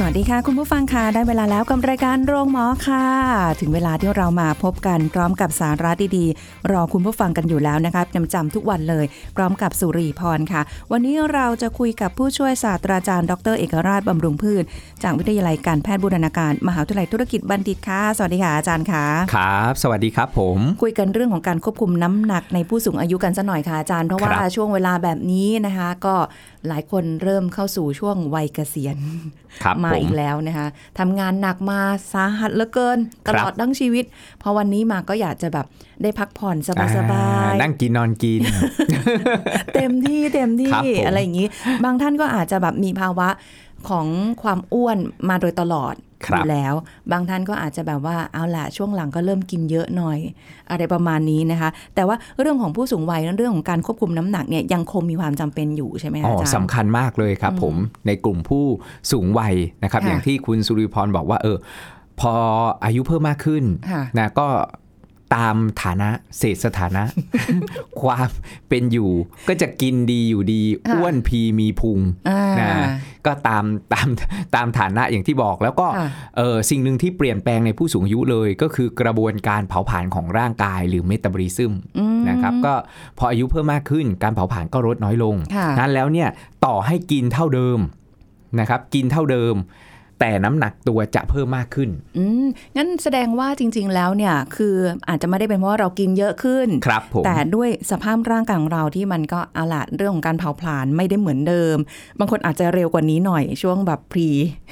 สวัสดีค่ะ คุณผู้ฟังค่ะ ได้เวลาแล้วกับรายการโรงหมอค่ะ ถึงเวลาที่เรามาพบกันพร้อมกับสาระดีๆ รอคุณผู้ฟังกันอยู่แล้วนะคะจำๆทุกวันเลย พร้อมกับสุรีพรค่ะ วันนี้เราจะคุยกับผู้ช่วยศาสตราจารย์ ดร เอกราชบำรุงพืช จากวิทยาลัยการแพทย์บูรณาการ มหาวิทยาลัยธุรกิจบัณฑิตค่ะ สวัสดีค่ะอาจารย์ค่ะ ครับ สวัสดีครับผม คุยกันเรื่องของการควบคุมน้ำหนักในผู้สูงอายุกันสักหน่อยค่ะอาจารย์ เพราะว่าครับ ช่วงเวลาแบบนี้นะคะ ก็หลายคนเริ่มเข้าสู่ช่วงวัยเกษียณ ครับ มาผมอีกแล้วนะคะทำงานหนักมาสาหัสเหลือเกินตครับลอดทั้งชีวิต พอวันนี้มาก็อยากจะแบบได้พักผ่อนสบายอ่นั่งกินนอนกินๆเต็มที่เต็มที่ครับผมอะไรอย่างนี้ บางท่านก็อาจจะแบบมีภาวะ ของความอ้วนมาโดยตลอดครัอบยู่แล้ว บางท่านก็อาจจะแบบว่าเอาละช่วงหลังก็เริ่มกินเยอะหน่อย อะไรประมาณนี้นะคะ แต่ว่าเรื่องของผู้สูงวัยเรื่องของการควบคุมน้ำหนักเนี่ยยังคงมีความจำเป็นอยู่ใช่ไหมคะอ๋ออาจารย์สำคัญมากเลยครับผมในกลุ่มผู้สูงวัยนะครับค่ะอย่างที่คุณสุริพรบอกว่า เออ พออายุเพิ่มมากขึ้นค่ะนะก็ตามฐานะเศษสถานะ ความเป็นอยู่ ก็จะกินดีอยู่ดีค่ะอ้วนพีมีพุงอ่านะก็ตามตามตามฐานะอย่างที่บอก แล้วก็ค่ะเออสิ่งหนึ่งที่เปลี่ยนแปลงในผู้สูงอายุเลยก็คือกระบวนการเผาผลาญของร่างกายหรือเมตาบอลิซึมอืมนะครับก็พออายุเพิ่มมากขึ้นการเผาผลาญก็ลดน้อยลงค่ะนั้นแล้วเนี่ยต่อให้กินเท่าเดิมนะครับกินเท่าเดิม แต่น้ำหนักตัวจะเพิ่มมากขึ้น อืม งั้นแสดงว่าจริง ๆ แล้วเนี่ย คืออาจจะไม่ได้เป็นเพราะว่าเรากินเยอะขึ้น ครับผม แต่ด้วยสภาพร่างกายของเราที่มันก็อาละเรื่องของการเผาผลาญไม่ได้เหมือนเดิม บางคนอาจจะเร็วกว่านี้หน่อยช่วงแบบพรี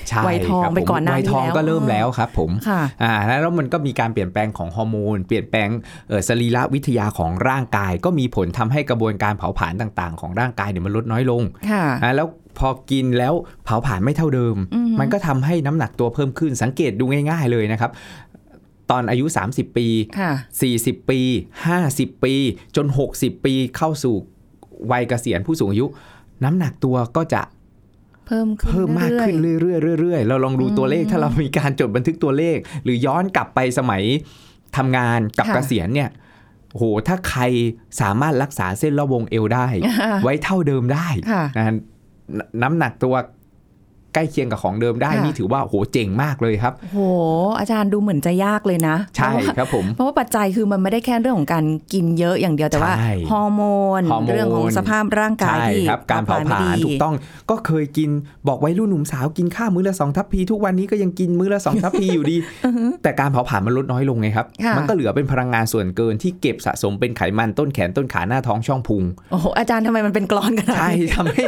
ใช่วัยทองครับไปผมก่อนหน้าวัยนี้ทองแล้วก็เริ่มแล้วครับผม ค่ะ อ่า แล้วมันก็มีการเปลี่ยนแปลงของฮอร์โมน เปลี่ยนแปลงเอ่อสรีระวิทยาของร่างกาย ก็มีผลทำให้กระบวนการเผาผลาญต่าง ๆ ของร่างกายเนี่ยมันลดน้อยลง ค่ะอ่าแล้วพอกินแล้วเผาผลาญไม่เท่าเดิมอือฮึ มันก็ทำให้น้ำหนักตัวเพิ่มขึ้นสังเกตดูง่าย ๆเลยนะครับ ตอนอายุ 30 ปีค่ะ40 ปี 50 ปี จน 60 ปีเข้าสู่วัยเกษียณผู้สูงอายุ น้ำหนักตัวก็จะเพิ่มขึ้นเพิ่มมากขึ้นเรื่อยเรื่อยๆเรื่อยๆเราลองดูตัวเลขถ้าเรามีการจดบันทึกตัวเลข หรือย้อนกลับไปสมัยทำงานกับค่ะเกษียณเนี่ยโอ้โหถ้าใครสามารถรักษาเส้นรอบวงเอวได้ ไว้เท่าเดิมได้ค่ะนะฮะนน้ำหนักตัว ใกล้เคียงกับของเดิมได้ค่ะนี่ถือว่าโหเจ๋งมากเลยครับโหอาจารย์ดูเหมือนจะยากเลยนะ ใช่เพราะว่าครับผม เพราะว่าปัจจัยคือมันไม่ได้แค่เรื่องของการกินเยอะอย่างเดียวแต่ว่าใช่ฮอร์โมนฮอร์โมนเรื่องของสภาพร่างกายใช่ที่ครับการเผาผลาญไม่ดีถูกต้องก็เคยกินบอกไว้รุ่นหนุ่มสาวกินข้าวมื้อละสองทัพพีทุกวันนี้ก็ยังกินมื้อละสองทัพพีอยู่ดี แต่การเผาผลาญมันลดน้อยลงไงครับค่ะมันก็เหลือเป็นพลังงานส่วนเกินที่เก็บสะสมเป็นไขมันต้นแขนต้นขาหน้าท้องช่องพุงโอ้โหอาจารย์ทำไมมันเป็นกรอนกันใช่ทำให้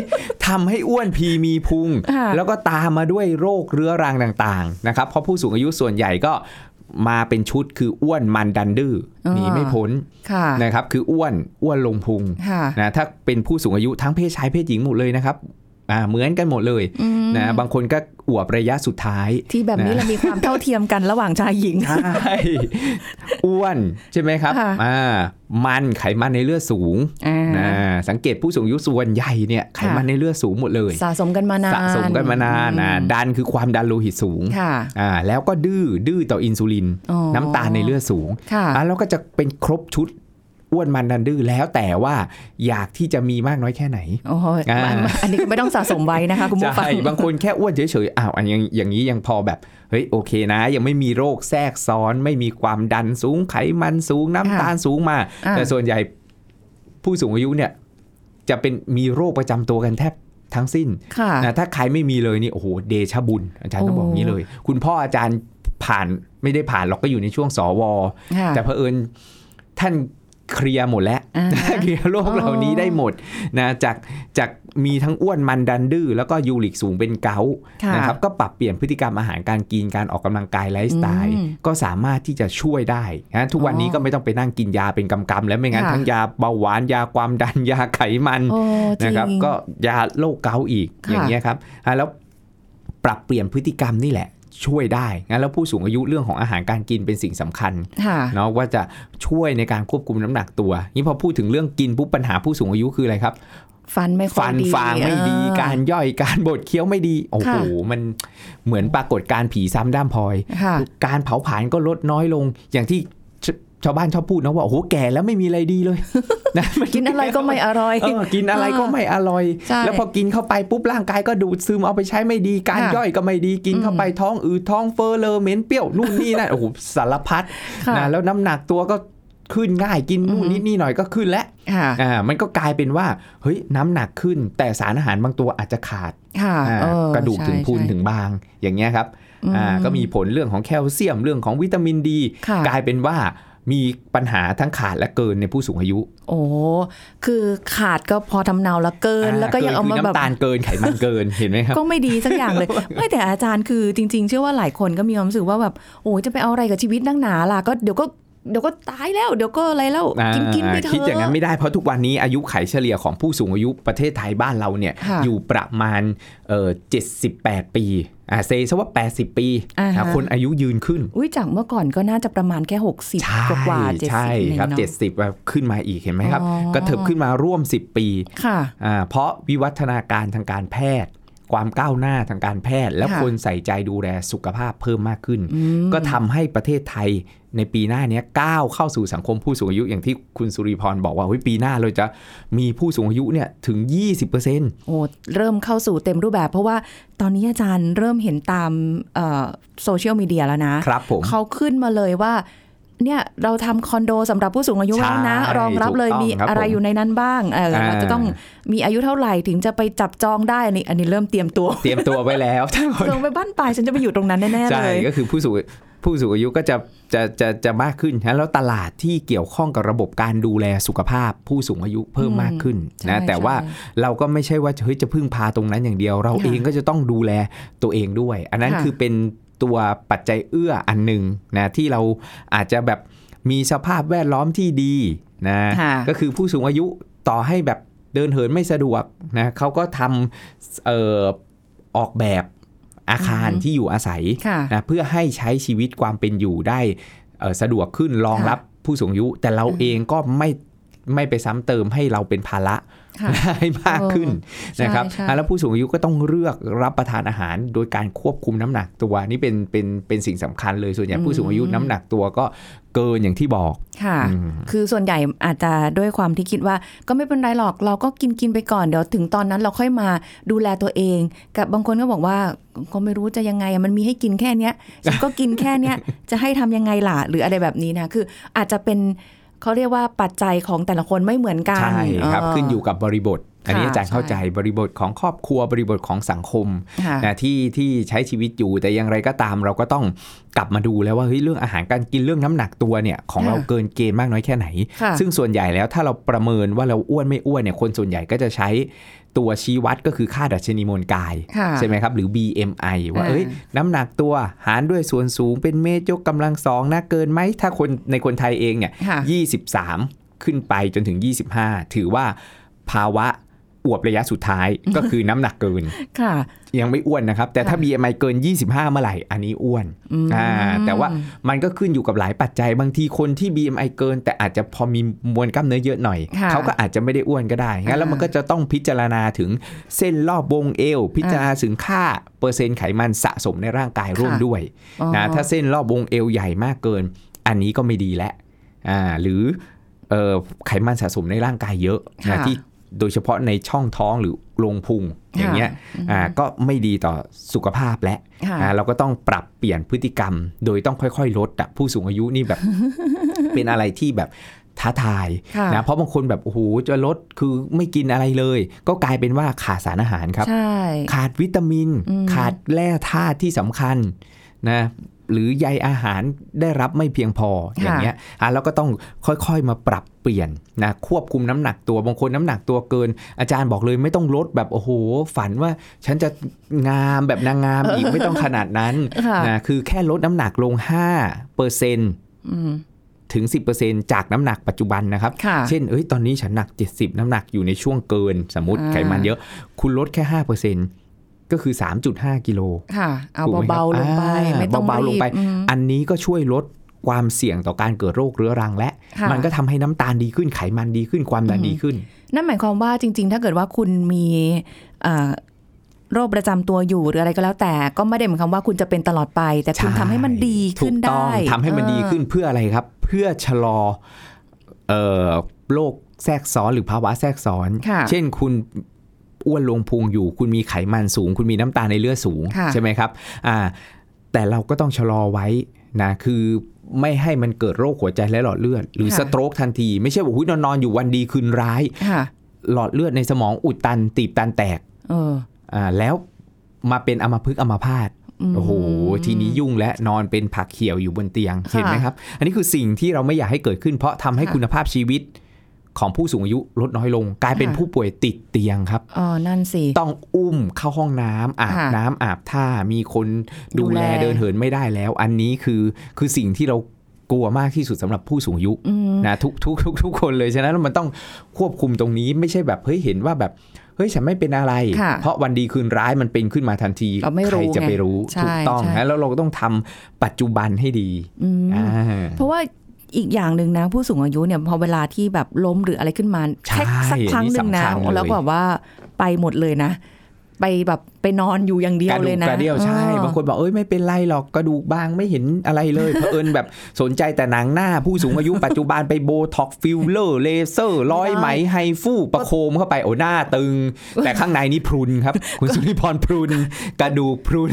ทำให้อ้วนพีมีพุงค่ะแล้วก็ตามมาด้วยโรคเรื้อรังต่างๆนะครับเพราะผู้สูงอายุส่วนใหญ่ก็มาเป็นชุดคืออ้วนมันดันดื้อหนีไม่พ้นค่ะนะครับคืออ้วนอ้วนลงพุงค่ะนะถ้าเป็นผู้สูงอายุทั้งเพศชายเพศหญิงหมดเลยนะครับ อ่าเหมือนกันหมดเลยอืมนะบางคนก็อวบระยะสุดท้าย ที่แบบนี้นะเรามีความเท่าเทียมกันระหว่างชายหญิงใช่อ้วนใช่ไหมครับค่ะอ่ามันไขมันในเลือดสูงอ่านะสังเกตผู้สูงอายุส่วนใหญ่เนี่ยไขมันในเลือดสูงหมดเลย สะสมกันมานานสะสมกันมานานนะดันคือความดันโลหิตสูงค่ะอ่าแล้วก็ดื้อดื้อต่ออินซูลินอ๋อน้ำตาลในเลือดสูงค่ะอ่าแล้วก็จะเป็นครบชุด อ้วนมันดันดื้อแล้วแต่ว่าอยากที่จะมีมากน้อยแค่ไหนโอ้โหอ่าอันนี้ก็ไม่ต้องสะสมไว้นะคะคุณผู้ฟังใช่บางคนแค่อ้วนเฉยๆอ้าวอันยังอย่างนี้ยังพอแบบเฮ้ยโอเคนะ ยังไม่มีโรคแทรกซ้อน ไม่มีความดันสูงไขมันสูงน้ำตาลสูงมาอ่าแต่ส่วนใหญ่ผู้สูงอายุเนี่ย จะเป็นมีโรคประจำตัวกันแทบทั้งสิ้นค่ะนะถ้าใครไม่มีเลยนี่โอ้โหเดชะบุญ อาจารย์ต้องบอกอย่างนี้เลย คุณพ่ออาจารย์ผ่านไม่ได้ผ่านหรอกก็อยู่ในช่วงสวค่ะแต่เผอิญท่าน เคลียร์หมดแล้วอ่าเคลียร์โรคเหล่านี้ได้หมดนะจากจากมีทั้งอ้วนมันดันดื้อแล้วก็ยูริกสูงเป็นเกาต์ค่ะนะครับก็ปรับเปลี่ยนพฤติกรรมอาหารการกินการออกกำลังกายไลฟ์สไตล์อืมก็สามารถที่จะช่วยได้นะทุกวันนี้อ๋อก็ไม่ต้องไปนั่งกินยาเป็นกำๆแล้วไม่งั้นค่ะทั้งยาเบาหวานยาความดันยาไขมันโอ้จริงนะครับก็ยาโรคเกาต์อีกค่ะอย่างเงี้ยครับอะแล้วปรับเปลี่ยนพฤติกรรมนี่แหละ ช่วยได้ งั้นแล้วผู้สูงอายุเรื่องของอาหารการกินเป็นสิ่งสำคัญค่ะเนาะว่าจะช่วยในการควบคุมน้ำหนักตัว นี่พอพูดถึงเรื่องกินปุ๊บปัญหาผู้สูงอายุคืออะไรครับ ฟันไม่ค่อยฟันดีฟางไม่ดีเออการย่อยการบดเคี้ยวไม่ดี โอ้โหค่ะมันเหมือนปรากฏการณ์ผีซ้ำด้ามพลอยค่ะการเผาผลาญก็ลดน้อยลง อย่างที่ ชชาวบ้านชอบพูดนะว่าโอ้โหแก่แล้วไม่มีอะไรดีเลยนะมักินอะไรก็ไม่อร่อยเออกินอะไรก็ไม่อร่อยใช่แล้วพอกินเข้าไปปุ๊บร่างกายก็ดูดซึมเอาไปใช้ไม่ดีการค่ะย่อยก็ไม่ดีกินเข้าไปท้องอืดท้องเฟ้อเลอเหม็นเปรี้ยวนู่นนี่นั่นโอ้โหสารพัดค่ะนะแล้วน้ำหนักตัวก็ขึ้นง่ายกินนู่นนี่นี่หน่อยก็ขึ้นแล้วค่ะอ่ามันก็กลายเป็นว่าเฮ้ยน้ำหนักขึ้น แต่สารอาหารบางตัวอาจจะขาดค่ะอ่าเออกระดูกถึงใช่พรุนใช่ถึงบางอย่างเงี้ยครับอืมอ่าก็มีผลเรื่องของแคลเซียมเรื่องของวิตามินดีค่ะกลายเป็นว่า มีปัญหาทั้งขาดและเกินในผู้สูงอายุ โอ้คือขาดก็พอทำเนาแล้วเกิน แล้วก็ยังเอามาคืแบบน้ำตาลเกินไขมันเกินเห็นไหมครับ ก็ไม่ดีสักอย่างเลย ไม่แต่อาจารย์คือจริง ๆ เชื่อว่าหลายคนก็มีความรู้สึกว่าแบบโอ้ยจะไปเอาอะไรกับชีวิตนักหนาล่ะก็เดี๋ยวก็ เดี๋ยวก็ตายแล้ว เดี๋ยวก็อะไรแล้วอ่ากินกินไปเถอะคิดอย่างนั้นไม่ได้เพราะทุกวันนี้อายุไขเฉลี่ยของผู้สูงอายุประเทศไทยบ้านเราเนี่ยค่ะอยู่ประมาณเอ่อ78ปีอ่าเซซะว่า 80 ปีอ่าฮะอ่าคนอายุยืนขึ้น อุ้ยจากเมื่อก่อนก็น่าจะประมาณแค่ 60ใช่กว่าๆเจ็ดใช่สิบครับเนาะเจ็ดสิบขึ้นมาอีกเห็นไหมครับอ๋อก็เถิบขึ้นมาร่วม 10 ปีค่ะอ่าเพราะวิวัฒนาการทางการแพทย์ ความก้าวหน้าทางการแพทย์ และค่ะคนใส่ใจดูแลสุขภาพเพิ่มมากขึ้นอืมก็ทำให้ประเทศไทย ในปีหน้าเนี้ยก้าวเข้าสู่สังคมผู้สูงอายุอย่างที่คุณสุริพรบอกว่าเฮ้ยปีหน้าเราจะมีผู้สูงอายุเนี่ยถึง 20%โอ้เริ่มเข้าสู่เต็มรูปแบบ เพราะว่าตอนนี้อาจารย์เริ่มเห็นตามโซเชียลมีเดียแล้วนะครับผมเขาขึ้นมาเลยว่าเนี่ยเราทำคอนโดสำหรับผู้สูงอายุใช่แล้วนะ รองรับเลยถูกต้องมีครับอะไรผมอยู่ในนั้นบ้างเอออ่าเราจะต้องมีอายุเท่าไหร่ถึงจะไปจับจองได้อันนี้อันนี้เริ่มเตรียมตัว เตรียมตัวไว้แล้วลงไปบ้านปลายฉันจะไปอยู่ตรงนั้นแน่ๆใช่เลยก็คือผู้สูง ผู้สูงอายุก็จะจะจะจะมากขึ้นนะแล้วตลาดที่เกี่ยวข้องกับระบบการดูแลสุขภาพ ผู้สูงอายุเพิ่มมากขึ้นใช่นะแต่ว่าใช่เราก็ไม่ใช่ว่าเฮ้ยจะพึ่งพาตรงนั้นอย่างเดียว เราค่ะเองก็จะต้องดูแลตัวเองด้วย อันนั้นค่ะคือเป็นตัวปัจจัยเอื้ออันหนึ่งนะที่เราอาจจะแบบมีสภาพแวดล้อมที่ดีนะค่ะก็คือผู้สูงอายุต่อให้แบบเดินเหินไม่สะดวกนะเขาก็ทำเอ่อออกแบบ อาคารอือฮึที่อยู่อาศัยค่ะนะเพื่อให้ใช้ชีวิตความเป็นอยู่ได้เอ่อสะดวกขึ้นรองค่ะรับผู้สูงอายุ แต่เราอืมเองก็ไม่ ไม่ไปซ้ำเติมให้เราเป็นภาระค่ะให้มากขึ้นใช่นะครับใช่อะแล้วผู้สูงอายุก็ต้องเลือกรับประทานอาหาร โดยการควบคุมน้ำหนักตัวนี่เป็นเป็นเป็นสิ่งสำคัญเลยส่วนใหญ่ผู้สูงอายุน้ำหนักตัวก็เกินอย่างที่บอกค่ะอืมคือส่วนใหญ่อาจจะด้วยความที่คิดว่าก็ไม่เป็นไรหรอกเราก็กินกินไปก่อนเดี๋ยวถึงตอนนั้นเราค่อยมาดูแลตัวเอง กับบางคนก็บอกว่าก็ไม่รู้จะยังไงอะมันมีให้กินแค่เนี้ยฉันก็กินแค่เนี้ยจะให้ทำยังไงล่ะหรืออะไรแบบนี้นะคืออาจจะเป็น เขาเรียกว่าปัจจัยของแต่ละคนไม่เหมือนกัน ใช่ครับเขึ้นอยู่กับบริบท อันนี้ค่ะอาจารย์เข้าใจบริบทของครอบครัวบริบทของสังคมค่ะนะที่ที่ใช้ชีวิตอยู่แต่อย่างไรก็ตามเราก็ต้องกลับมาดูแล้วว่าเฮ้ยเรื่องอาหารการกินเรื่องน้ำหนักตัวเนี่ยของค่ะเราเกินเกณฑ์มากน้อยแค่ไหนค่ะซึ่งส่วนใหญ่แล้วถ้าเราประเมินว่าเราอ้วนไม่อ้วนเนี่ยคนส่วนใหญ่ก็จะใช้ตัวชี้วัดก็คือค่าดัชนีมวลกายค่ะใช่ไหมครับ หรือ BMI ว่าอ่าเอ้ยน้ำหนักตัวหารด้วยส่วนสูงเป็นเมตรยกกำลังสองนะเกินไหมถ้าคนในคนไทยเองเนี่ยค่ะ23 ขึ้นไปจนถึง 25 ถือว่าภาวะ อวบระยะสุดท้ายก็คือน้ำหนักเกินค่ะ ยังไม่อ้วนนะครับ แต่ถ้าค่ะ BMI เกิน 25 เมื่อไหร่ อันนี้อ้วนอืมอ่าแต่ว่ามันก็ขึ้นอยู่กับหลายปัจจัยบางทีคนที่ BMI เกิน แต่อาจจะพอมีมวลกล้ามเนื้อเยอะหน่อยค่ะเขาก็อาจจะไม่ได้อ้วนก็ได้งั้นแล้วอ่ามัมันก็จะต้องพิจารณาถึงเส้นรอบวงเอว พิจารณาถึงค่าเปอร์เซ็นต์ไขมันสะสมในร่างกายร่วมค่ะด้วยอ๋อนะถ้าเส้นรอบวงเอวใหญ่มากเกิน อันนี้ก็ไม่ดีแล้วอ่าหรือเอ่อไขมันสะสมในร่างกายเยอะนะค่ะที่ โดยเฉพาะในช่องท้องหรือโรงพุงอย่างเงี้ยค่ะอ่าก็ไม่ดีต่อสุขภาพและค่ะอ่าเราก็ต้องปรับเปลี่ยนพฤติกรรม โดยต้องค่อยๆ ลดอะผู้สูงอายุนี่แบบ เป็นอะไรที่แบบท้าทายค่ะนะเพราะบางคนแบบโอ้โหจะลดคือไม่กินอะไรเลย ก็กลายเป็นว่าขาดสารอาหารครับใช่ขาดวิตามินอืมขาดแร่ธาตุที่สำคัญนะ หรือใยอาหารได้รับไม่เพียงพออย่างเงี้ยอะแล้วก็ต้องค่อยๆมาปรับเปลี่ยนนะควบคุมน้ำหนักตัวบางคนน้ำหนักตัวเกิน อาจารย์บอกเลยไม่ต้องลดแบบโอ้โห ฝันว่าฉันจะงามแบบนางงามอีกไม่ต้องขนาดนั้นค่ะนะคือแค่ลดน้ำหนักลง5เปอร์เซ็นต์อืมถึง 10%จากน้ำหนักปัจจุบันนะครับค่ะเช่น เอ้ย ตอนนี้ฉันหนัก 70 น้ำหนักอยู่ในช่วงเกิน สมมติอ่าไขมันเยอะ คุณลดแค่ 5% ก็คือ 3.5 กิโลค่ะเอาถูกไหมครับเบาๆลงไปอ่าไม่ต้องเบาๆลงไปรีบอืมอันนี้ก็ช่วยลดความเสี่ยงต่อการเกิดโรคเรื้อรังและค่ะมันก็ทำให้น้ำตาลดีขึ้นไขมันดีขึ้นความดันอืมดีขึ้น นั่นหมายความว่าจริง ๆ ถ้าเกิดว่าคุณมีเอ่อโรคประจำตัวอยู่หรืออะไรก็แล้วแต่ก็ไม่ได้หมายความว่าคุณจะเป็นตลอดไป แต่คุณใช่ทำให้มันดีขึ้นถูกต้องได้ทำให้มันดีขึ้นเพื่ออะไรครับ เพื่อชะลอเอ่อโรคแทรกซ้อนหรือภาวะแทรกซ้อนค่ะเช่นคุณ อ้วนลงพุงอยู่ คุณมีไขมันสูง คุณมีน้ำตาลในเลือดสูงค่ะใช่ไหมครับอ่าแต่เราก็ต้องชะลอไว้นะคือไม่ให้มันเกิดโรคหัวใจและหลอดเลือด หรือสโตรกทันที ไม่ใช่ว่าหุ้ยนอนๆอยู่วันดีคืนร้ายค่ะหลอดเลือดในสมองอุดตัน ตีบตันแตกเอออ่าแล้วมาเป็นอัมพฤกษ์อัมพาตมโอ้โห ทีนี้ยุ่งและนอนเป็นผักเขียวอยู่บนเตียงค่ะเห็นไหมครับ อันนี้คือสิ่งที่เราไม่อยากให้เกิดขึ้น เพราะทำให้ค่ะคุณภาพชีวิต ของผู้สูงอายุลดน้อยลง กลายเป็นค่ะผู้ป่วยติดเตียงครับอ๋อนั่นสิต้องอุ้มเข้าห้องน้ำอาบค่ะน้ำอาบท่ามีคนดูดูแลแลเดินเหินไม่ได้แล้ว อันนี้คือคือสิ่งที่เรากลัวมากที่สุดสำหรับผู้สูงอายุอืมนะทุกทุกทุกทุกคนเลยฉะนั้นมันต้องควบคุมตรงนี้ไม่ใช่แบบเฮ้ยเห็นว่าแบบเฮ้ยฉันไม่เป็นอะไรค่ะเพราะวันดีคืนร้ายมันเป็นขึ้นมาทันทีเราไม่รู้ใครจะไปรู้ไงใช่ถูกต้องใช่นะแล้วเราก็ต้องทำปัจจุบันให้ดีอืมอ่าเพราะว่า อีกอย่างหนึ่งนะ ผู้สูงอายุเนี่ยพอเวลาที่แบบล้มหรืออะไรขึ้นมาใช่แค่สักครั้งหนึ่งนะอันนี้สำคัญเลยแล้วแบบว่าไปหมดเลยนะ ไปแบบไปนอนอยู่อย่างเดียกวระเลดูยกนะกระเดี่ยวใช่เออบางคนบอกเอ้ยไม่เป็นไรหรอกกระดูกบางไม่เห็นอะไรเลยเพอเอิญแบบสนใจแต่หนังหน้าผู้สูงอายุปัจจุบันไปโบท็อกฟิลเลอร์เลเซอร์ร้อยไหมไฮฟูประโคมเข้าไปโอ้หน้าตึง แต่ข้างในนี่พรุนครับ คุณสุริพรพรุนกระดูกพรุน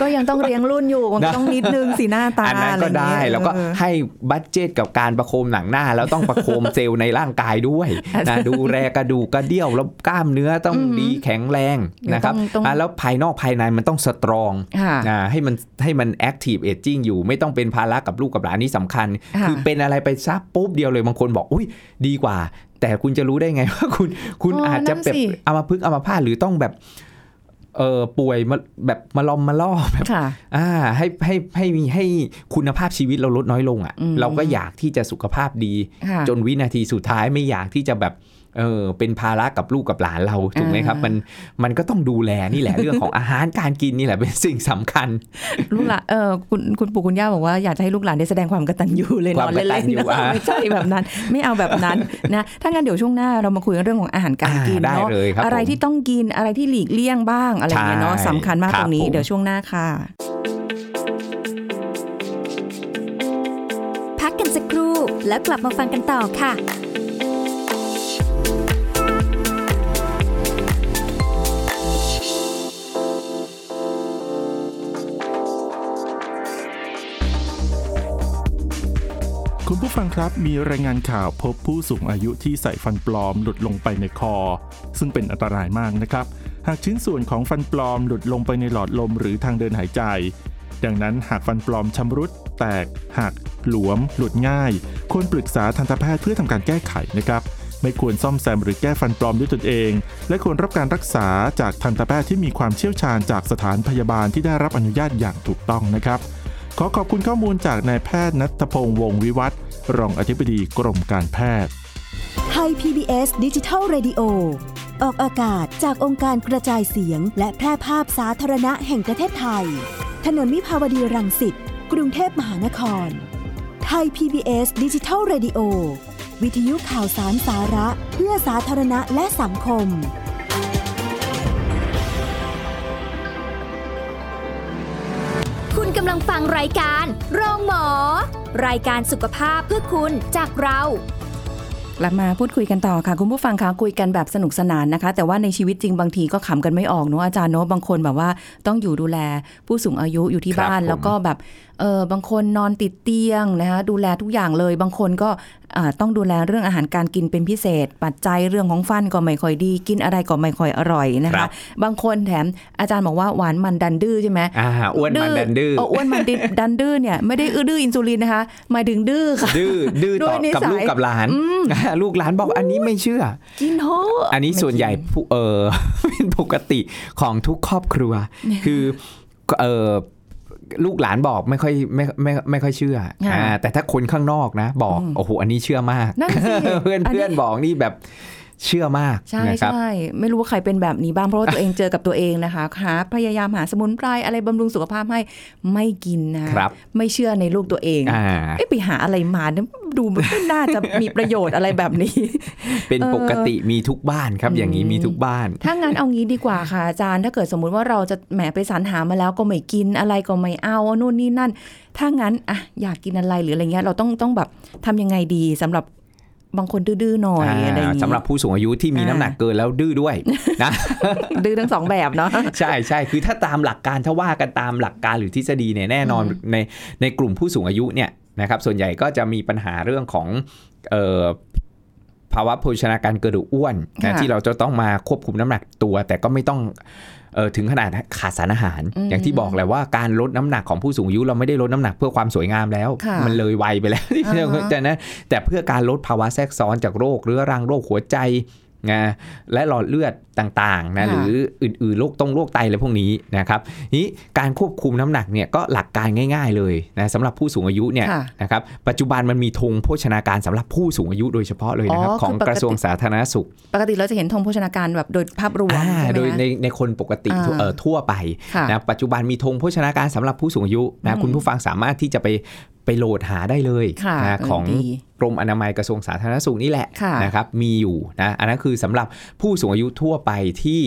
ก็ยังต้องเลี้ยงรุ่นอยู่มันก็ต้องนิดนึงสีหน้าตาอันนั้นก็อะไรได้เงี้ยแล้วก็เออให้ budget กับการประโคมหนังหน้า แล้วต้องประโคมเซลล์ในร่างกายด้วยนะดูแลกระดูกกระเดี้ยวแล้วกล้ามเนื้อต้องอือหือดีแข็งแรงนะครับต้องต้องอะแล้วภายนอกภายในมันต้อง strong ค่ะอ่าให้มันให้มัน active aging อยู่ ไม่ต้องเป็นภาระกับลูกกับหลานนี่สำคัญค่ะคือเป็นอะไรไปซับปุ๊บเดียวเลยบางคนบอกอุ้ยดีกว่า แต่คุณจะรู้ได้ไงว่าคุณคุณอ๋อออาจจะนั่นแบบสิอามาพึกษ์อามาพาตหรือต้องแบบเออป่วยมาแบบมาลอมมาล่อแบบค่ะอ่าให้ให้ให้มีให้คุณภาพชีวิตเราลดน้อยลงอะ่ะอืมเราก็อยากที่จะสุขภาพดีค่ะจนวินาทีสุดท้ายไม่อยากที่จะแบบ เออเป็นภาระกับลูกกับหลานเราถูกไหมครับอ่ามัมันมันก็ต้องดูแลนี่แหละเรื่องของอาหารการกินนี่แหละเป็นสิ่งสำคัญ ลูกหลานเออคุณคุณปู่คุณย่าบอกว่าอยากจะให้ลูกหลานได้แสดงความกตัญญูเลยนควาอมนเล่กตัญญูนๆอะไม่ใช่แบบนั้น ไม่เอาแบบนั้นนะถ้างั้นเดี๋ยวช่วงหน้าเรามาคุยกันเรื่องของอาหารการกินอ่าได้เนาะเลยครับอะไรผมที่ต้องกินอะไรที่หลีกเลี่ยงบ้างอะไรอย่างเงี้ยเนาะใช่สำคัญมากครัตบรงนี้ผมเดี๋ยวช่วงหน้าค่ะพักกันสักครู่แล้วกลับมาฟังกันต่อค่ะ ผู้ฟังครับมีรายงานข่าวพบผู้สูงอายุที่ใส่ฟันปลอมหลุดลงไปในคอ ซึ่งเป็นอันตรายมากนะครับ หากชิ้นส่วนของฟันปลอมหลุดลงไปในหลอดลมหรือทางเดินหายใจ ดังนั้นหากฟันปลอมชำรุด แตกหัก หลวม หลุดง่าย ควรปรึกษาทันตแพทย์เพื่อทำการแก้ไขนะครับ ไม่ควรซ่อมแซมหรือแก้ฟันปลอมด้วยตนเอง และควรรับการรักษาจากทันตแพทย์ที่มีความเชี่ยวชาญจากสถานพยาบาลที่ได้รับอนุญาตอย่างถูกต้องนะครับ ขอขอบคุณข้อมูลจากนายแพทย์นัทพงษ์วงศ์วิวัฒน์ รองอธิบดีกรมการแพทย์ ไทย PBS ดิจิทัล Radio ออกอากาศจากองค์การกระจายเสียง และแพร่ภาพสาธารณะแห่งประเทศไทย ถนนวิภาวดีรังสิต กรุงเทพมหานคร ไทย PBS ดิจิทัล Radio วิทยุข่าวสารสาระ เพื่อสาธารณะและสังคม กำลังฟังรายการโรงหมอ รายการสุขภาพเพื่อคุณจากเรากลับมาพูดคุยกันต่อค่ะ คุณผู้ฟังคะคุยกันแบบสนุกสนานนะคะ แต่ว่าในชีวิตจริงบางทีก็ขำกันไม่ออกเนอะอาจารย์เนอะบางคนแบบว่าต้องอยู่ดูแลผู้สูงอายุอยู่ที่ครับบ้านผมแล้วก็แบบเออบางคนนอนติดเตียงนะคะดูแลทุกอย่างเลย บางคนก็อ่าต้องดูแลเรื่องอาหารการกินเป็นพิเศษ ปัจจัยเรื่องของฟันก็ไม่ค่อยดี กินอะไรก็ไม่ค่อยอร่อยนะครัคะบบางคนแถมอาจารย์บอกว่าหวานมันดันดื้อใช่ไหมอ่าอ้วนมันดันดื้อเอ้วนมันดิดันดื้อเนี่ยไม่ได้อื้อดื้ออินซูลินนะคะหมายถึงดื้อค่ะดื้อดื้อด้ต่วอยนิกับสัยลูกกับหลาน ลูกหลานบอกอันนี้ไม่เชื่อ กินเถอะอันนี้ส่วนใหญ่ผู้เออเป็นปกติของทุกครอบครัว คือเออ ลูกหลานบอกไม่ค่อยไม่ไม่ไม่ค่อยเชื่ออ่าแต่ถ้าคนข้างนอกนะ บอกโอ้โหอันนี้เชื่อมากนั่นสิเพื่อนอันนี้เพื่อนบอกนี่แบบ เชื่อมากใช่นะครับใช่ไม่รู้ว่าใครเป็นแบบนี้บ้าง เพราะว่าตัวเองเจอกับตัวเองนะคะหาพยายามหาสมุนไพรอะไรบำรุงสุขภาพให้ไม่กินนะครับไม่เชื่อในลูกตัวเองอ่าเอ๊ะไปหาอะไรมาเนี่ยดูมันไม่น่าจะมีประโยชน์อะไรแบบนี้ เป็นปกติมีทุกบ้านครับ อย่างนี้มีทุกบ้าน ถ้างั้นเอางี้ดีกว่าค่ะอาจารย์ ถ้าเกิดสมมุติว่าเราจะแหมไปสรรหามาแล้วก็ไม่กินอะไรก็ไม่เอานู่นนี่นั่น ถ้างั้นอะอยากกินอะไรหรืออะไรเงี้ยเราต้องต้องแบบทำยังไงดีสำหรับ บางคนดื้อๆหน่อยอะไรอย่างงี้สำหรับผู้สูงอายุที่มีอ่าน้ำหนักเกินแล้วดื้อด้วยนะดื้อทั้งสองแบบเนาะใช่ใช่คือถ้าตามหลักการถ้าว่ากันตามหลักการหรือทฤษฎีเนี่ยแน่นอนในในกลุ่มผู้สูงอายุเนี่ยนะครับส่วนใหญ่ก็จะมีปัญหาเรื่องของเอ่อภาวะโภชนาการเกินหรืออ้วนนะค่ะที่เราจะต้องมาควบคุมน้ำหนักตัว แต่ก็ไม่ต้องเออ ถึงขนาดขาดสารอาหารอืมอย่างที่บอกแหละว่าการลดน้ำหนักของผู้สูงอายุเราไม่ได้ลดน้ำหนักเพื่อความสวยงามแล้วค่ะมันเลยวัยไปแล้วที่เราอ่าฮะจะนะแต่เพื่อการลดภาวะแทรกซ้อนจากโรคเรื้อรังโรคหัวใจ นะและหลอดเลือดต่างๆนะค่ะหรืออื่นๆโรคตรงโรคไตอะไรพวกนี้นะครับนี้การควบคุมน้ำหนักเนี่ยก็หลักการง่าย ๆเลยนะสำหรับผู้สูงอายุเนี่ยค่ะนะครับปัจจุบันมันมีธงโภชนาการสำหรับผู้สูงอายุโดยเฉพาะเลยนะครับอ๋อของคือปกติกระทรวงสาธารณสุข ปกติเราจะเห็นธงโภชนาการแบบโดยภาพรวมอ่าใช่ไหมโดยคะในในคนปกติอ่าทั่วเอ่อทั่วไปค่ะนะปัจจุบันมีธงโภชนาการสำหรับผู้สูงอายุอืนะมคุณผู้ฟังสามารถที่จะไป ไปโหลดหาได้เลยค่ะนะเออของดีกรมอนามัยกระทรวงสาธารณสุขนี่แหละค่ะนะครับมีอยู่นะอันนั้นคือสำหรับผู้สูงอายุทั่วไปที่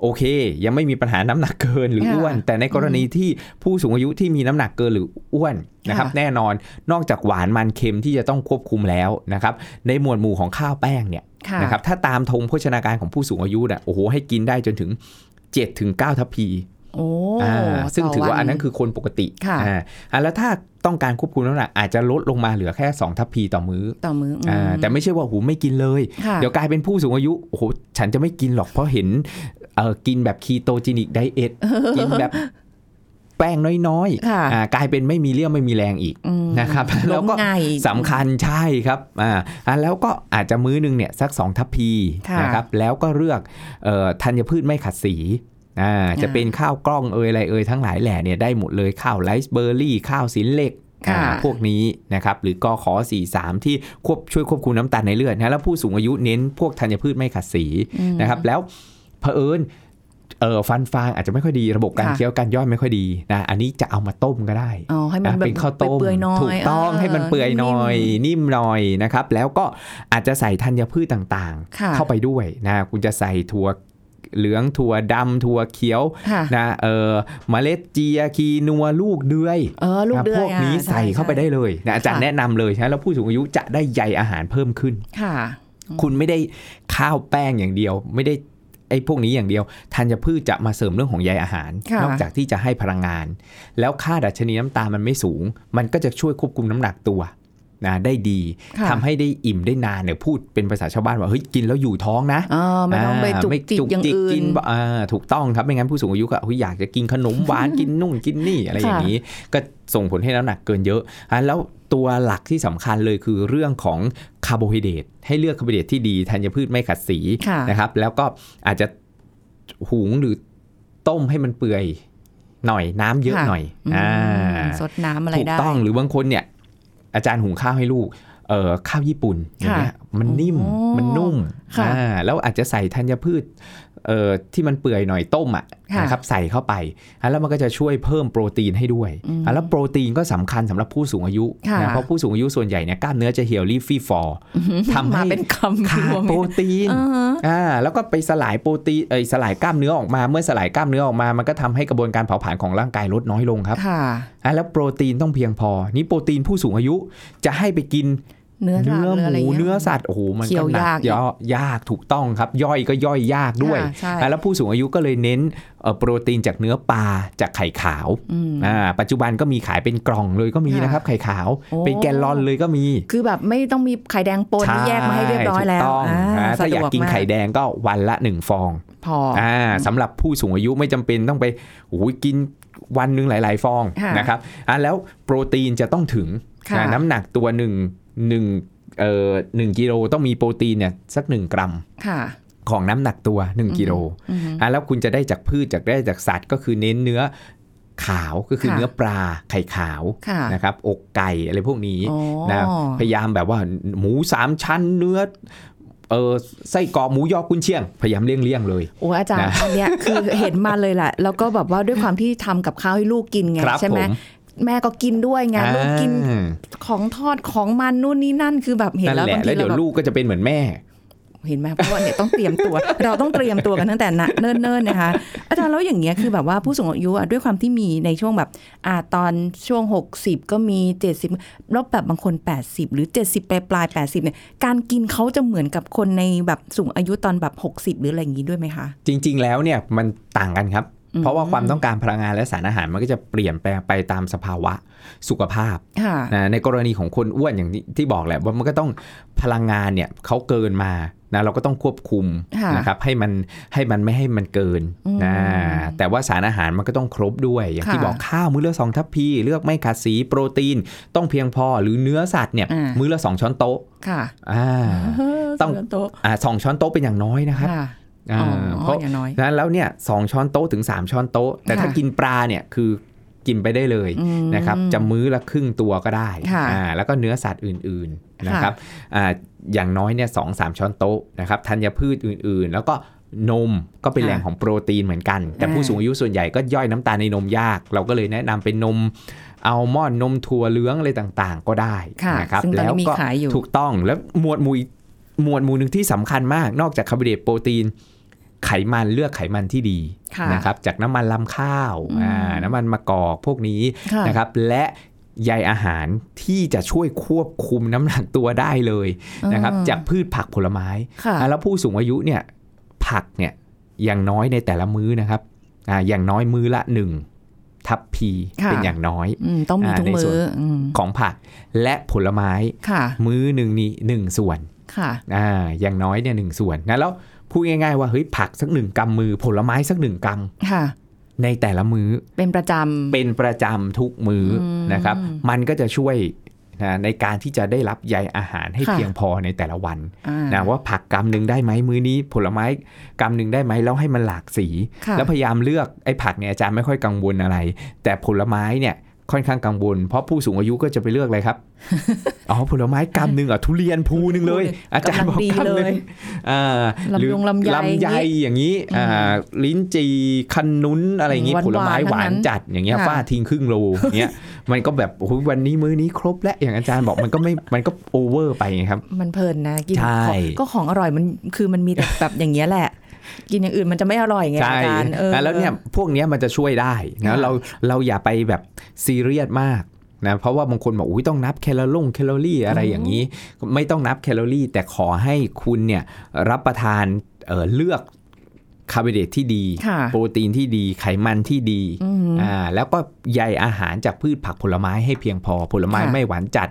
โอเค ยังไม่มีปัญหาน้ำหนักเกินหรือค่ะอ้วน แต่ในกรณีที่ผู้สูงอายุที่มีน้ำหนักเกินหรืออ้วนนะครับค่ะแน่นอนนอกจากหวานมันเค็มที่จะต้องควบคุมแล้วนะครับในหมวดหมู่ของข้าวแป้งเนี่ยค่ะนะครับถ้าตามธงโภชนาการของผู้สูงอายุน่ะโอ้โหให้กินได้จนถึง7ถึง9ทัพพี โอ้อ่าซึ่งถือว่าอันนั้นต่คือคนปกติค่ะอ่าอ่าแล้วถ้าต้องการควบคุมน้ำหนักอาจจะลดลงมาเหลือแค่ 2 ทัพพีต่อมื้อต่อมื้ออืมอ่าแต่ไม่ใช่ว่าโอ้โหไม่กินเลยค่ะเดี๋ยวกลายเป็นผู้สูงอายุโอ้โหฉันจะไม่กินหรอกเพราะเห็นเออกินแบบ ketogenic diet กินแบบแป้งน้อยค่ะๆอ่ากลายเป็นไม่มีเรี่ยวไม่มีแรงอีกอืมนะครับแล้วก็ล้มง่ายสำคัญใช่ครับอ่าอ่าแล้วก็อาจจะมื้อหนึ่งเนี่ยสัก 2 ทัพพีค่ะนะครับแล้วก็เลือกเอ่อธัญพืชไม่ขัดสี อ่าจะเป็นข้าวกล้องเอยอะไรเอยทั้งหลายแหล่เนี่ยได้หมดเลยข้าวไรซ์เบอร์รี่ ข้าวสินเหล็กค่ะอ่าพวกนี้นะครับหรือกขอ43 ที่ควบช่วยควบคุมน้ำตาลในเลือดนะแล้วผู้สูงอายุเน้นพวกธัญพืชไม่ขัดสีอืมนะครับแล้วเผอิญเออฟันฟางอาจจะไม่ค่อยดีระบบการค่ะเคี้ยวการย่อยไม่ค่อยดีนะอันนี้จะเอามาต้มก็ได้อ๋อให้มันนะแบบเป็นข้าวต้มเปื่อยๆหน่อยถูกต้องให้มันเปื่อยหน่อยนิ่มหน่อยนะครับแล้วก็อาจจะใส่ธัญพืชต่างค่ะๆเข้าไปด้วยนะคุณจะใส่ถั่ว เหลืองถั่วดำถั่วเขียวค่ะนะเออเมล็ดเจียคีนัวลูกเดือยเออลูกนะเดือยพวกนี้อะใส่เข้าไปได้เลยนะอาจารย์ค่ะแนะนำเลยใช่แล้วผู้สูงอายุจะได้ใยอาหารเพิ่มขึ้นค่ะ คุณไม่ได้ข้าวแป้งอย่างเดียว ไม่ได้ไอ้พวกนี้อย่างเดียวธัญพืชจะมาเสริมเรื่องของใยอาหารค่ะนอกจากที่จะให้พลังงาน แล้วค่าดัชนีน้ำตาลมันไม่สูง มันก็จะช่วยควบคุมน้ำหนักตัว นะได้ดีค่ะทำให้ได้อิ่มได้นานเนี่ยพูดเป็นภาษาชาวบ้านว่าเฮ้ยกินแล้วอยู่ท้องนะอ๋อไม่ต้องไปจุกไม่จิกกินอย่างอื่นอ่าถูกต้องครับไม่งั้นผู้สูงอายุก็เฮ้ยอยากจะกินขนมหวานกินนู่นกินนี่อะไรอย่างนี้ ก็ส่งผลให้น้ำหนักเกินเยอะอะแล้วตัวหลักที่สำคัญเลยคือเรื่องของคาร์โบไฮเดรตให้เลือกคาร์โบไฮเดรตที่ดีธัญพืชไม่ขัดสีค่ะนะครับ แล้วก็อาจจะหุงหรือต้มให้มันเปื่อยหน่อยน้ำเยอะค่ะหน่อยอืมอ่าสดน้ำอะไรถูกได้ต้องหรือบางคนเนี่ย อาจารย์หุงข้าวให้ลูกเอ่อข้าวญี่ปุ่นอย่างเงี้ยมันนิ่มโอ้มันนุ่มค่ะอ่าแล้วอาจจะใส่ธัญพืชเอ่อที่มันเปื่อยหน่อยต้มอะค่ะนะครับใส่เข้าไปอะแล้วมันก็จะช่วยเพิ่มโปรตีนให้ด้วยอืมอะแล้วโปรตีนก็สำคัญสำหรับผู้สูงอายุค่ะนะเพราะผู้สูงอายุส่วนใหญ่เนี่ยกล้ามเนื้อจะเหี่ยวรีบฟี่ฟอร์ทำให้มาเป็นคำขาดรวมโปรตีนอ่าฮะอ่าแล้วก็ไปสลายโปรตีนเอยสลายกล้ามเนื้อออกมา เมื่อสลายกล้ามเนื้อออกมา มันก็ทำให้กระบวนการเผาผลาญของร่างกายลดน้อยลงครับค่ะอะแล้วโปรตีนต้องเพียงพอ นี่โปรตีนผู้สูงอายุจะให้ไปกิน เนื้อสัตเนื้อว์หอะไรมูย่างงี้ยเนื้อสัตว์โอ้โหมันเคี่ก็ยวหนัยากกย่อยากถูกต้องครับ ย่อยก็ย่อยยากด้วยค่ะใช่อะแล้วผู้สูงอายุก็เลยเน้นเอ่อโปรตีนจากเนื้อปลาจากไข่ขาวอืมอ่าปัจจุบันก็มีขายเป็นกล่องเลยก็มีค่ะนะครับ ไข่ขาวโอ้เป็นแกลลอนเลยก็มี คือแบบไม่ต้องมีไข่แดงปนที่แยกมาให้เรียบร้อยแล้วใช่ถูกต้องอ่าอ่าถ้าอยากสะดวกินมไข่แดงก็วันละหนึ่งฟองพออ่าสำหรับผู้สูงอายุไม่จำเป็นต้องไปโอ้ยกินวันหนึ่งหลาย ๆ ฟองค่ะนะครับอ่าแล้วโปรตีนจะต้องถึงค่ะนะน้ำหนักตัวหนึ่ง หนึ่งเอ่อหนึ่งกิโลต้องมีโปรตีนเนี่ยสักหนึ่งกรัมค่ะของน้ำหนักตัว 1กิโลอือฮึอะแล้วคุณจะได้จากพืชจากได้จากสัตว์ ก็คือเน้นเนื้อขาวก็คือค่ะเนื้อปลาไข่ขาวค่ะนะครับอกไก่อะไรพวกนี้อ๋อนะพยายามแบบว่าหมูสามชั้นเนื้อเออไส้กรอกหมูยอกุนเชียง พยายามเลี่ยงเลี่ยงๆเลย โอ้อาจารย์นะอันเนี้ยคือเห็นมาเลยแหละ แล้วก็แบบว่าด้วยความที่ทำกับข้าวให้ลูกกินไงครับใช่ไหมผม แม่ก็กินด้วยไงลูกกินอ่าของทอดของมันนู่นนี่นั่นคือแบบเห็นนั่นแล้วแหละบางแล้ทีวเดี๋เรายวแบบลูกก็จะเป็นเหมือนแม่เห็นไหมเพราะว่าเนี่ยต้องเตรียมตัว เราต้องเตรียมตัวกันตั้งแต่นะเนิ่นๆนะคะ อาจารย์แล้วอย่างเงี้ยคือแบบว่าผู้สูงอายุอะด้วยความที่มีในช่วงแบบอ่าตอนช่วง 60 ก็มี 70แล้วแบบบางคน 80 หรือ 70 ปลายปลายๆ80เนี่ยการกินเขาจะเหมือนกับคนในแบบสูงอายุตอนแบบ 60 หรืออะไรอย่างงี้ด้วยไหมคะ จริง ๆ แล้วเนี่ยมันต่างกันครับอืม เพราะว่าความต้องการพลังงานและสารอาหารมันก็จะเปลี่ยนแปลงไปตามสภาวะสุขภาพค่ะนะในกรณีของคนอ้วนอย่างที่ที่บอกแหละว่ามันก็ต้องพลังงานเนี่ยเขาเกินมานะเราก็ต้องควบคุมค่ะนะครับให้มันให้มันไม่ให้มันเกินอืมนะแต่ว่าสารอาหารมันก็ต้องครบด้วย อย่างที่ค่ะบอกข้าวมื้อละสองทัพพี เลือกไม่ขาดสีโปรตีน ต้องเพียงพอหรือเนื้อสัตว์เนี่ยอ่ามื้อละสองช้อนโต๊ะค่ะอ่าต้องสำหรับโต๊ะอ่าสองช้อนโต๊ะเป็นอย่างน้อยนะครับค่ะอ่าอ๋อ เพราะอย่างน้อยนั้นแล้วเนี่ยสองช้อนโต๊ะถึง 3 ช้อนโต๊ะ แต่ถ้าค่ะกินปลาเนี่ยคือกินไปได้เลยอืมนะครับจะมื้อละครึ่งตัวก็ได้ค่ะอ่าแล้วก็เนื้อสัตว์อื่นๆนะครับอ่าอย่างน้อยเนี่ยสองสามช้อนโต๊ะนะครับธัญพืชอื่นๆ แล้วก็นมก็เป็นค่ะแหล่งของโปรตีนเหมือนกัน แต่อ่าผู้สูงอายุส่วนใหญ่ก็ย่อยน้ำตาลในนมยาก เราก็เลยแนะนำเป็นนมอัลมอนด์นมถั่วเหลืองอะไรต่างๆ ก็ได้ค่ะนะครับซึ่งตอนแล้วนี้มีก็ขายอยู่ถูกต้องแล้วหมวดหมู่อีกหมวดหมู่หนึ่งที่สำคัญมากนอกจากคาร์โบไฮเดรตโปรตีน ไขมันเลือกไขมันที่ดีค่ะนะครับจากน้ำมันลำข้าวอืมอ่าน้ำมันมะกอกพวกนี้ค่ะนะครับและใยอาหารที่จะช่วยควบคุมน้ำหนักตัวได้เลยนะครับอ่าจากพืชผักผลไม้ค่ะอ่าแล้วผู้สูงอายุเนี่ยผักเนี่ยอย่างน้อยในแต่ละมื้อนะครับอ่าอย่างน้อยมื้อละหนึ่งทัพพีค่ะเป็นอย่างน้อยอืมต้องมีอ่าทุกในมืส่วนออืมของผักและผลไม้ค่ะมื้อหนึ่งนี่หนึ่งส่วนค่ะอ่าอย่างน้อยเนี่ยหนึ่งส่วนนะแล้ว พูดง่ายๆว่าเฮ้ยผักสักหนึ่งกำมือ ผลไม้สักหนึ่งกค่ะำในแต่ละมื้อเป็นประจำเป็นประจำทุกมือ้ออมนะครับ มันก็จะช่วยนะในการที่จะได้รับใยอาหารให้ค่ะเพียงพอในแต่ละวันอ่านะว่าผักกำหนึ่งได้ไหมมื้อนี้ ผลไม้กำหนึ่งได้ไหมแล้วให้มันหลากสีค่ะแล้วพยายามเลือกไอ้ผักเนี่ยอาจารย์ไม่ค่อยกังวลอะไร แต่ผลไม้เนี่ย ค่อนข้างกังวล เพราะผู้สูงอายุก็จะไปเลือกอะไรครับ อ๋อผลไม้กำหนึ่งอะทุเรียนภูหนึ่งเลย อาจารย์บอกกำลังดีกำหนึ่เลยงอ่าหรือลำยงลำไยลำไยอย่างนี้อ่าลิ้นจี่ขนุนอะไรอย่างนี้หวานๆผลไม้หวานทั้งนั้นจัดอย่างเงี้ยค่ะฟาดทิ้งครึ่งโลอย่างเงี้ยมันก็แบบโอ้โหวันนี้มื้อนี้ครบแล้วอย่างอาจารย์บอกมันก็ไม่มันก็ over ไปไงครับ มันเพลินนะกินใช่ของก็ของอร่อยมันคือมันมีแต่แบบอย่างเงี้ยแหละ กินอย่างอื่นมันจะไม่อร่อยไงใช่อาจารย์เออแล้วเนี่ยพวกเนี้ยมันจะช่วยได้ค่ะนะเราเราอย่าไปแบบซีเรียสมากนะเพราะว่าบางคนบอกอุ้ยต้องนับแคลอรี่แคลอรี่อะไรอย่างนี้ ไม่ต้องนับแคลอรี่ แต่ขอให้คุณเนี่ยรับประทานเอ่อเลือกคาร์โบไฮเดรตที่ดีค่ะโปรตีนที่ดีไขมันที่ดีอืมอ่าแล้วก็ใยอาหารจากพืชผักผลไม้ให้เพียงพอผลไม้ค่ะไม่หวานจัด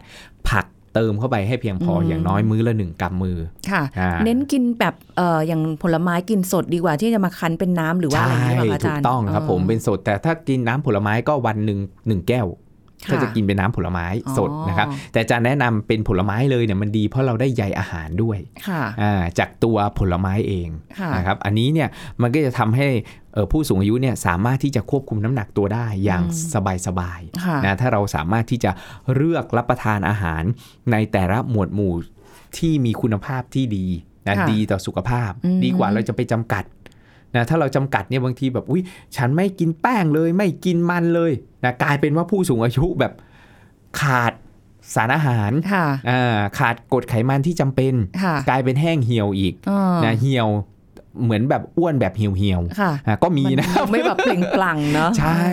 ผัก เติมเข้าไปให้เพียงพออืมอย่างน้อยมื้อละหนึ่งกำมือค่ะอ่าเน้นกินแบบเอ่ออย่างผลไม้กินสดดีกว่าที่จะมาคั้นเป็นน้ำหรือว่าอะไรอย่างเงี้ยป่ะคะอาถูจารย์ถูกต้องครับผมเป็นสด แต่ถ้ากินน้ำผลไม้ก็วันหนึ่งหนึ่งแก้วค่ะถ้าจะกินเป็นน้ำผลไม้สดอ๋อนะครับ แต่อาจารย์แนะนำเป็นผลไม้เลยเนี่ยมันดีเพราะเราได้ใยอาหารด้วยค่ะอ่าจากตัวผลไม้เองค่ะนะครับ อันนี้เนี่ยมันก็จะทำให้เอ่อ ผู้สูงอายุเนี่ยสามารถที่จะควบคุมน้ำหนักตัวได้อย่างสบายๆค่ะนะถ้าเราสามารถที่จะเลือกรับประทานอาหารในแต่ละหมวดหมู่ที่มีคุณภาพที่ดีนะค่ะดีต่อสุขภาพอืมดีกว่าเราจะไปจำกัดนะถ้าเราจำกัดเนี่ยบางทีแบบอุ้ยฉันไม่กินแป้งเลย ไม่กินมันเลยนะกลายเป็นว่าผู้สูงอายุแบบขาดสารอาหารค่ะอ่าขาดกรดไขมันที่จำเป็นค่ะกลายเป็นแห้งเหี่ยวอีกอ๋อนะเหี่ยว เหมือนแบบอ้วนแบบเหี่ยวค่ะๆอะก็มีนะครับไม่แบบเปล่งปลั่งเนาะใช่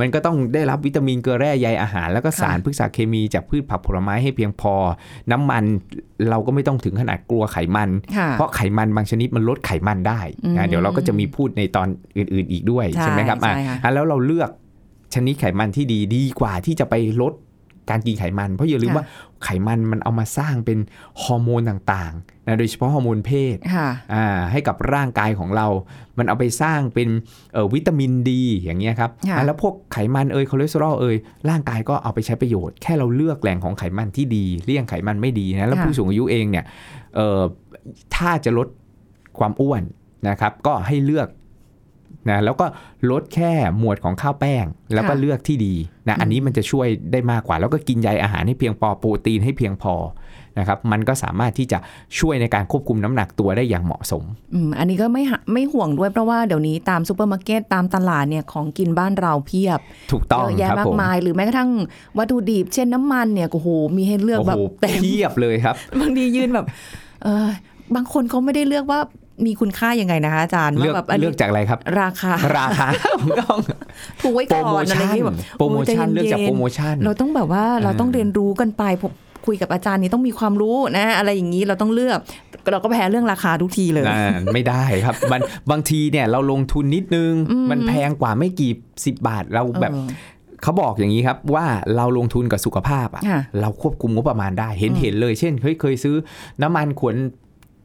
มันก็ต้องได้รับวิตามินเกลือแร่ใยอาหาร แล้วก็ค่ะสารพฤกษเคมีจากพืชผักผลไม้ให้เพียงพอ น้ำมันเราก็ไม่ต้องถึงขนาดกลัวไขมันค่ะเพราะไขมันบางชนิดมันลดไขมันได้อืมนะเดี๋ยวเราก็จะมีพูดในตอนอื่น ๆ อีกด้วยใช่ใช่ไหมครับอะใช่ค่ะอะแล้วเราเลือกชนิดไขมันที่ดีดีกว่าที่จะไปลด การกินไขมัน เพราะอย่าลืมว่าไขมันมันเอามาสร้างเป็นฮอร์โมนต่างๆนะโดยเฉพาะฮอร์โมนเพศค่ะอ่าให้กับร่างกายของเรา มันเอาไปสร้างเป็นเอ่อวิตามินดีอย่างเงี้ยครับค่ะอะแล้วพวกไขมันเอยคอเลสเตอรอลเอยร่างกายก็เอาไปใช้ประโยชน์แค่เราเลือกแหล่งของไขมันที่ดี เลี่ยงไขมันไม่ดีนะแล้วผู้สูงอายุเองเนี่ยเอ่อถ้าจะลดความอ้วนนะครับก็ให้เลือก นะแล้วก็ลดแค่หมวดของข้าวแป้ง แล้วก็ค่ะเลือกที่ดีนะอันนี้มันจะช่วยได้มากกว่า แล้วก็กินใยอาหารให้เพียงพอโปรตีนให้เพียงพอนะครับมันก็สามารถที่จะช่วยในการควบคุมน้ำหนักตัวได้อย่างเหมาะสมอืมอันนี้ก็ไม่หะไม่ห่วงด้วยเพราะว่าเดี๋ยวนี้ตามซูเปอร์มาร์เก็ตตามตลาดเนี่ยของกินบ้านเราเพียบ ถูกต้องเยอะแยะครับมากผมมาย หรือแม้กระทั่งวัตถุดิบเช่นน้ำมันเนี่ยโอ้โหมีให้เลือกโอ้แบบโหเต็มเพียบเลยครับ บางทียืนแบบเออบางคนเขาไม่ได้เลือกว่า มีคุณค่ายังไงนะคะอาจารย์เลือกว่าแบบอันเลืนี้อกจากอะไรครับ ราคาราคาถูกต้องถูกไว้โปรก่โมอนอะไรชั่อนย่างนี้แบบโปรโมชั่นโอ้ยใจเย็นๆเลือกจากโปรโมชั่น เราต้องแบบว่าเราต้องอ่าเรียนรู้กันไปผมคุยกับอาจารย์นี่ต้องมีความรู้นะ อะไรอย่างนี้เราต้องเลือกเราก็แพ้เรื่องราคาทุกทีเลยอ่าไม่ได้ครับ มันบางทีเนี่ยเราลงทุนนิดนึงอืมมันแพงกว่าไม่กี่สิบบาทเราแบบเออเขาบอกอย่างนี้ครับว่าเราลงทุนกับสุขภาพอะค่ะเราควบคุมงบประมาณได้เห็นเห็นเลย เช่นเฮ้ยเคยซื้อน้ำมันขวด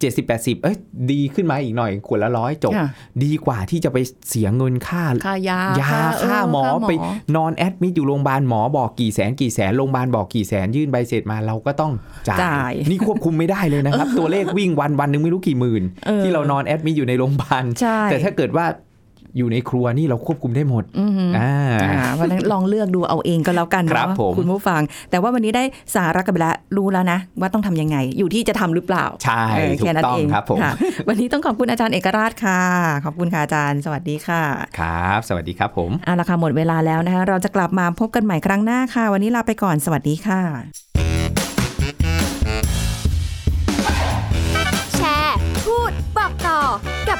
70 80เอ้ยดีขึ้นมาอีกหน่อยขวดละร้อยจบค่ะดีกว่าที่จะไปเสียเงินค่าค่ายา ยาค่าหมอไปนอนแอดมิดอยู่โรงพยาบาลหมอบอกกี่แสนกี่แสนโรงพยาบาลบอกกี่แสนยื่นใบเสร็จมาเราก็ต้องจ่าจ่ายนี่ควบคุมไม่ได้เลยนะครับ ตัวเลขวิ่งวันวันหนึ่งไม่รู้กี่หมื่นเออที่เรานอนแอดมิดอยู่ในโรงพยาบาลใช่แต่ถ้าเกิดว่า อยู่ในครัวนี่เราควบคุมได้หมดอือหืออ่าอ่าเพราะฉะนั้นลองเลือกดูเอาเองก็แล้วกันครับเนาะผมคุณผู้ฟัง แต่ว่าวันนี้ได้สาระกันไปแล้วรู้แล้วนะ ว่าต้องทำยังไง อยู่ที่จะทำหรือเปล่า ใช่เออถูแค่กนั้นต้องเองครับผมค่ะวันนี้ต้องขอบคุณอาจารย์เอกราชค่ะ ขอบคุณค่ะอาจารย์ สวัสดีค่ะ ครับ สวัสดีครับผมเอาละค่ะหมดเวลาแล้วนะคะเราจะกลับมาพบกันใหม่ครั้งหน้าค่ะ วันนี้ลาไปก่อนสวัสดีค่ะ